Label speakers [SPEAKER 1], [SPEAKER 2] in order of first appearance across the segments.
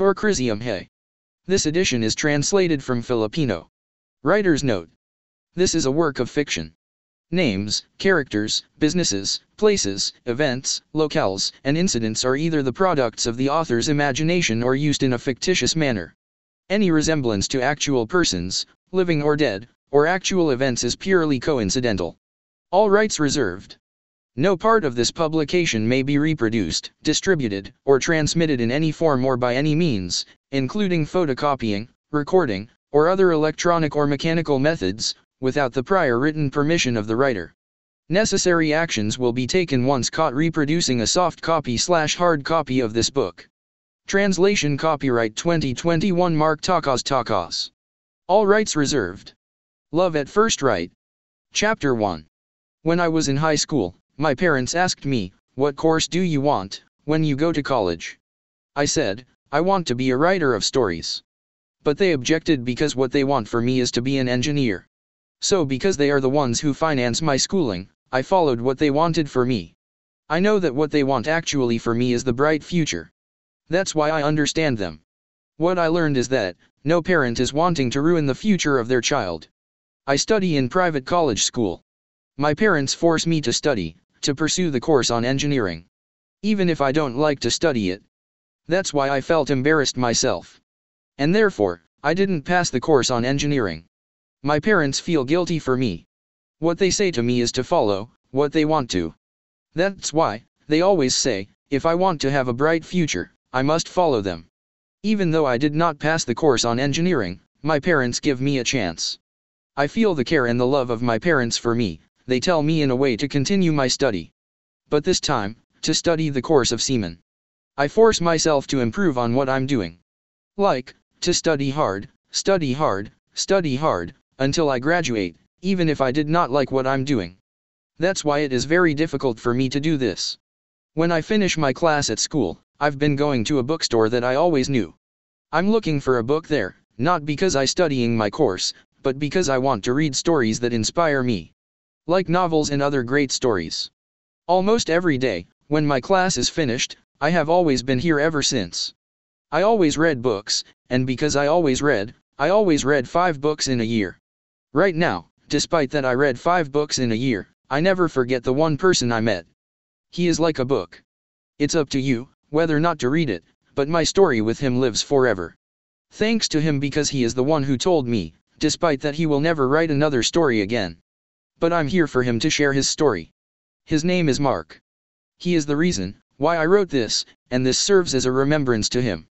[SPEAKER 1] For Crisium Hey. This edition is translated from Filipino. Writer's note. This is a work of fiction. Names, characters, businesses, places, events, locales, and incidents are either the products of the author's imagination or used in a fictitious manner. Any resemblance to actual persons, living or dead, or actual events is purely coincidental. All rights reserved. No part of this publication may be reproduced, distributed, or transmitted in any form or by any means, including photocopying, recording, or other electronic or mechanical methods, without the prior written permission of the writer. Necessary actions will be taken once caught reproducing a soft copy slash hard copy of this book. Translation copyright 2021 Mark Takas Takas. All rights reserved. Love at First Right. Chapter 1. When I was in high school, my parents asked me, What course do you want when you go to college? I said, I want to be a writer of stories. But they objected because what they want for me is to be an engineer. So, because they are the ones who finance my schooling, I followed what they wanted for me. I know that what they want actually for me is the bright future. That's why I understand them. What I learned is that, no parent is wanting to ruin the future of their child. I study in private college school. My parents force me to study, to pursue the course on engineering. Even if I don't like to study it. That's why I felt embarrassed myself. And therefore, I didn't pass the course on engineering. My parents feel guilty for me. What they say to me is to follow what they want to. That's why, they always say, if I want to have a bright future, I must follow them. Even though I did not pass the course on engineering, my parents give me a chance. I feel the care and the love of my parents for me, they tell me in a way to continue my study. But this time, to study the course of seaman. I force myself to improve on what I'm doing. Like, to study hard, study hard, study hard, until I graduate, even if I did not like what I'm doing. That's why it is very difficult for me to do this. When I finish my class at school, I've been going to a bookstore that I always knew. I'm looking for a book there, not because I studying my course, but because I want to read stories that inspire me like novels and other great stories. Almost every day, when my class is finished, I have always been here ever since. I always read books, and because I always read, I always read five books in a year. Right now, despite that I read five books in a year, I never forget the one person I met. He is like a book. It's up to you, whether not to read it, but my story with him lives forever. Thanks to him because he is the one who told me, despite that he will never write another story again but I'm here for him to share his story. His name is Mark. He is the reason why I wrote this, and this serves as a remembrance to him.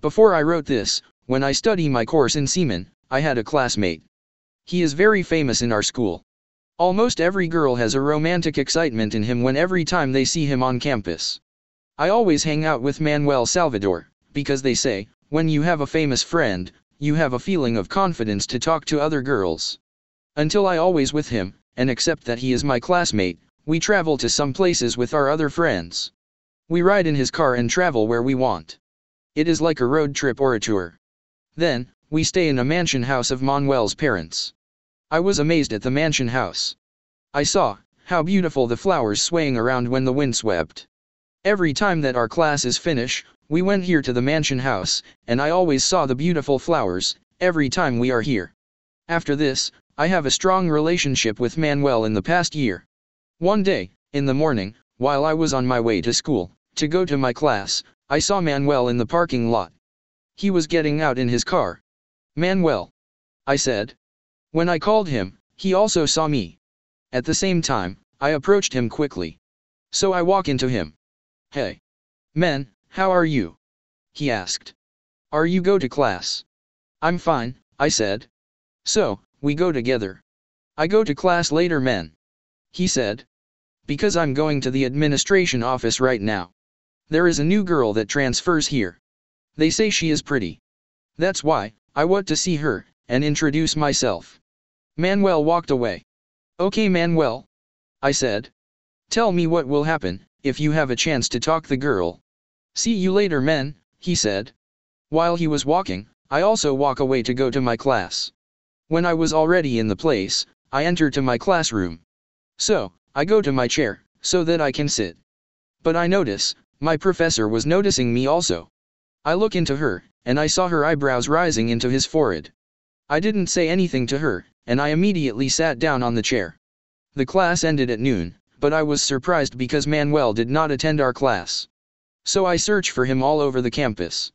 [SPEAKER 1] Before I wrote this, when I study my course in seaman, I had a classmate. He is very famous in our school. Almost every girl has a romantic excitement in him when every time they see him on campus. I always hang out with Manuel Salvador, because they say, when you have a famous friend, you have a feeling of confidence to talk to other girls. Until I always with him, and except that he is my classmate, we travel to some places with our other friends. We ride in his car and travel where we want. It is like a road trip or a tour. Then, we stay in a mansion house of Manuel's parents. I was amazed at the mansion house. I saw how beautiful the flowers swaying around when the wind swept. Every time that our classes finish, we went here to the mansion house, and I always saw the beautiful flowers, every time we are here. After this, I have a strong relationship with Manuel in the past year. One day, in the morning, while I was on my way to school, to go to my class, I saw Manuel in the parking lot. He was getting out in his car. Manuel. I said. When I called him, he also saw me. At the same time, I approached him quickly. So I walk into him. Hey. Men, how are you? He asked. Are you go to class? I'm fine, I said. So, we go together. I go to class later men. He said. Because I'm going to the administration office right now. There is a new girl that transfers here. They say she is pretty. That's why, I want to see her, and introduce myself. Manuel walked away. Okay Manuel. I said. Tell me what will happen, if you have a chance to talk the girl. See you later men, he said. While he was walking, I also walk away to go to my class. When I was already in the place, I enter to my classroom. So, I go to my chair, so that I can sit. But I notice, my professor was noticing me also. I look into her, and I saw her eyebrows rising into his forehead. I didn't say anything to her, and I immediately sat down on the chair. The class ended at noon, but I was surprised because Manuel did not attend our class. So I search for him all over the campus.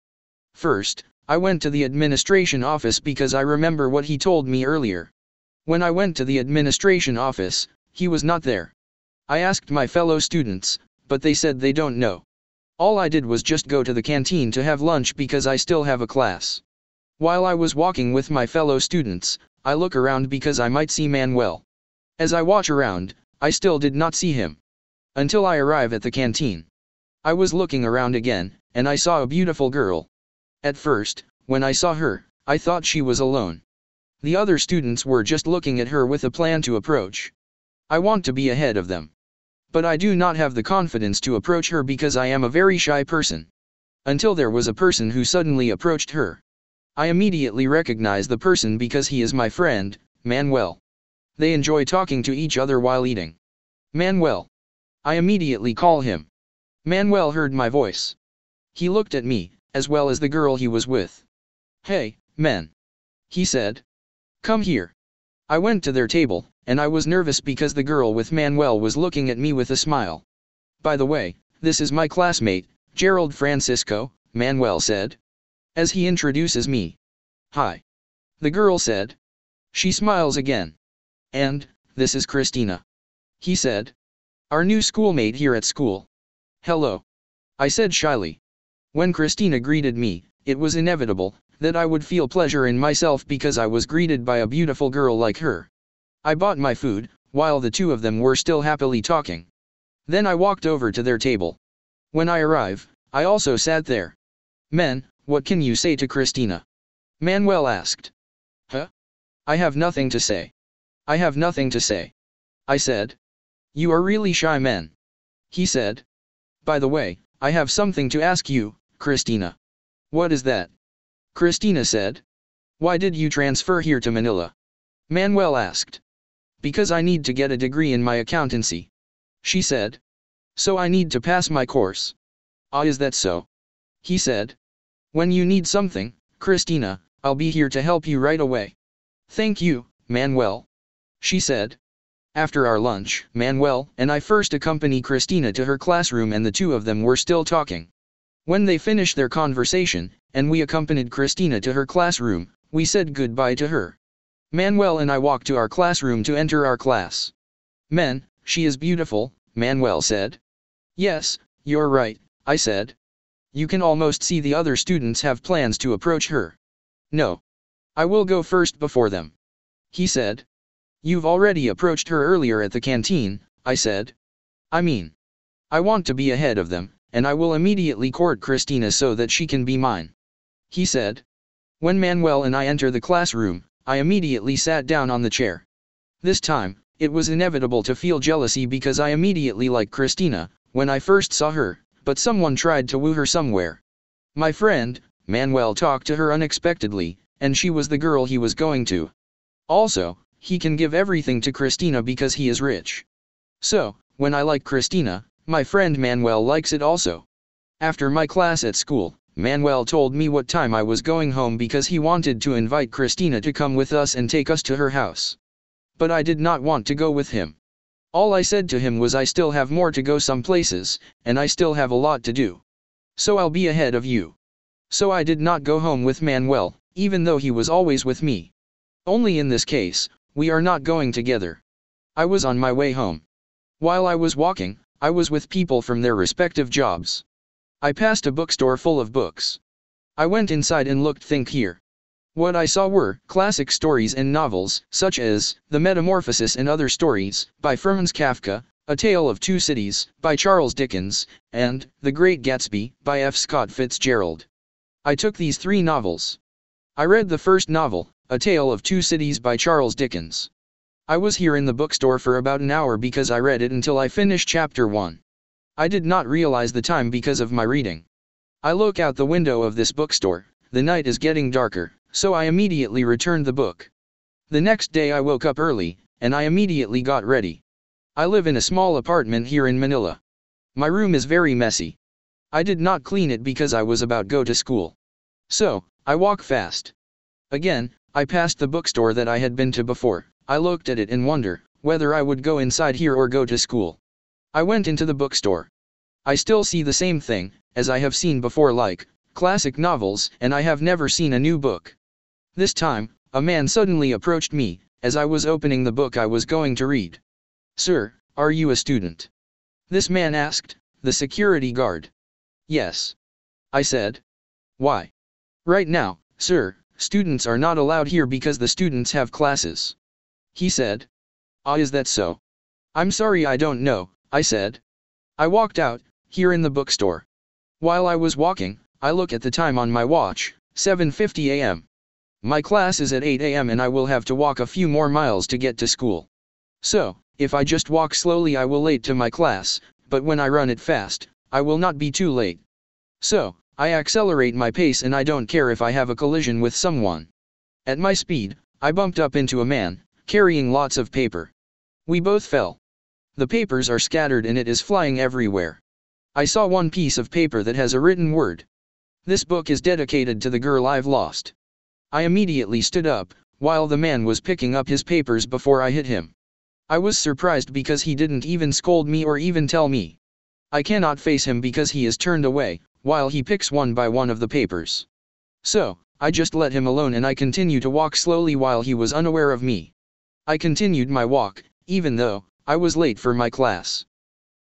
[SPEAKER 1] First, I went to the administration office because I remember what he told me earlier. When I went to the administration office, he was not there. I asked my fellow students, but they said they don't know. All I did was just go to the canteen to have lunch because I still have a class. While I was walking with my fellow students, I look around because I might see Manuel. As I watch around, I still did not see him. Until I arrive at the canteen. I was looking around again, and I saw a beautiful girl. At first, when I saw her, I thought she was alone. The other students were just looking at her with a plan to approach. I want to be ahead of them. But I do not have the confidence to approach her because I am a very shy person. Until there was a person who suddenly approached her. I immediately recognize the person because he is my friend, Manuel. They enjoy talking to each other while eating. Manuel. I immediately call him. Manuel heard my voice. He looked at me, as well as the girl he was with. Hey, men. He said. Come here. I went to their table, and I was nervous because the girl with Manuel was looking at me with a smile. By the way, this is my classmate, Gerald Francisco, Manuel said. As he introduces me. Hi. The girl said. She smiles again. And, this is Christina. He said. Our new schoolmate here at school. Hello. I said shyly. When Christina greeted me, it was inevitable that I would feel pleasure in myself because I was greeted by a beautiful girl like her. I bought my food, while the two of them were still happily talking. Then I walked over to their table. When I arrived, I also sat there. Men, what can you say to Christina? Manuel asked. Huh? I have nothing to say. I have nothing to say. I said. You are really shy men. He said. By the way, I have something to ask you, Christina. What is that? Christina said. Why did you transfer here to Manila? Manuel asked. Because I need to get a degree in my accountancy. She said. So I need to pass my course. Ah is that so? He said. When you need something, Christina, I'll be here to help you right away. Thank you, Manuel. She said. After our lunch, Manuel and I first accompany Christina to her classroom and the two of them were still talking. When they finished their conversation, and we accompanied Christina to her classroom, we said goodbye to her. Manuel and I walked to our classroom to enter our class. Men, she is beautiful, Manuel said. Yes, you're right, I said. You can almost see the other students have plans to approach her. No. I will go first before them. He said. You've already approached her earlier at the canteen, I said. I mean. I want to be ahead of them, and I will immediately court Christina so that she can be mine. He said. When Manuel and I enter the classroom, I immediately sat down on the chair. This time, it was inevitable to feel jealousy because I immediately liked Christina, when I first saw her, but someone tried to woo her somewhere. My friend, Manuel talked to her unexpectedly, and she was the girl he was going to. Also, he can give everything to Christina because he is rich. So, when I like Christina, my friend Manuel likes it also. After my class at school, Manuel told me what time I was going home because he wanted to invite Christina to come with us and take us to her house. But I did not want to go with him. All I said to him was I still have more to go some places, and I still have a lot to do. So I'll be ahead of you. So I did not go home with Manuel, even though he was always with me. Only in this case, we are not going together. I was on my way home. While I was walking, I was with people from their respective jobs. I passed a bookstore full of books. I went inside and looked think here. What I saw were classic stories and novels, such as The Metamorphosis and Other Stories, by Franz Kafka, A Tale of Two Cities, by Charles Dickens, and The Great Gatsby, by F. Scott Fitzgerald. I took these three novels. I read the first novel, A Tale of Two Cities by Charles Dickens. I was here in the bookstore for about an hour because I read it until I finished chapter 1. I did not realize the time because of my reading. I look out the window of this bookstore, the night is getting darker, so I immediately returned the book. The next day I woke up early, and I immediately got ready. I live in a small apartment here in Manila. My room is very messy. I did not clean it because I was about go to school. So, I walk fast. Again, I passed the bookstore that I had been to before. I looked at it in wonder, whether I would go inside here or go to school. I went into the bookstore. I still see the same thing, as I have seen before like, classic novels, and I have never seen a new book. This time, a man suddenly approached me, as I was opening the book I was going to read. Sir, are you a student? This man asked, the security guard. Yes. I said. Why? Right now, sir, students are not allowed here because the students have classes. He said. Ah, is that so? I'm sorry I don't know, I said. I walked out, here in the bookstore. While I was walking, I look at the time on my watch, 7.50 am. My class is at 8 am and I will have to walk a few more miles to get to school. So, if I just walk slowly I will late to my class, but when I run it fast, I will not be too late. So, I accelerate my pace and I don't care if I have a collision with someone. At my speed, I bumped up into a man, carrying lots of paper. We both fell. The papers are scattered and it is flying everywhere. I saw one piece of paper that has a written word. This book is dedicated to the girl I've lost. I immediately stood up, while the man was picking up his papers before I hit him. I was surprised because he didn't even scold me or even tell me. I cannot face him because he is turned away, while he picks one by one of the papers. So, I just let him alone and I continue to walk slowly while he was unaware of me. I continued my walk, even though, I was late for my class.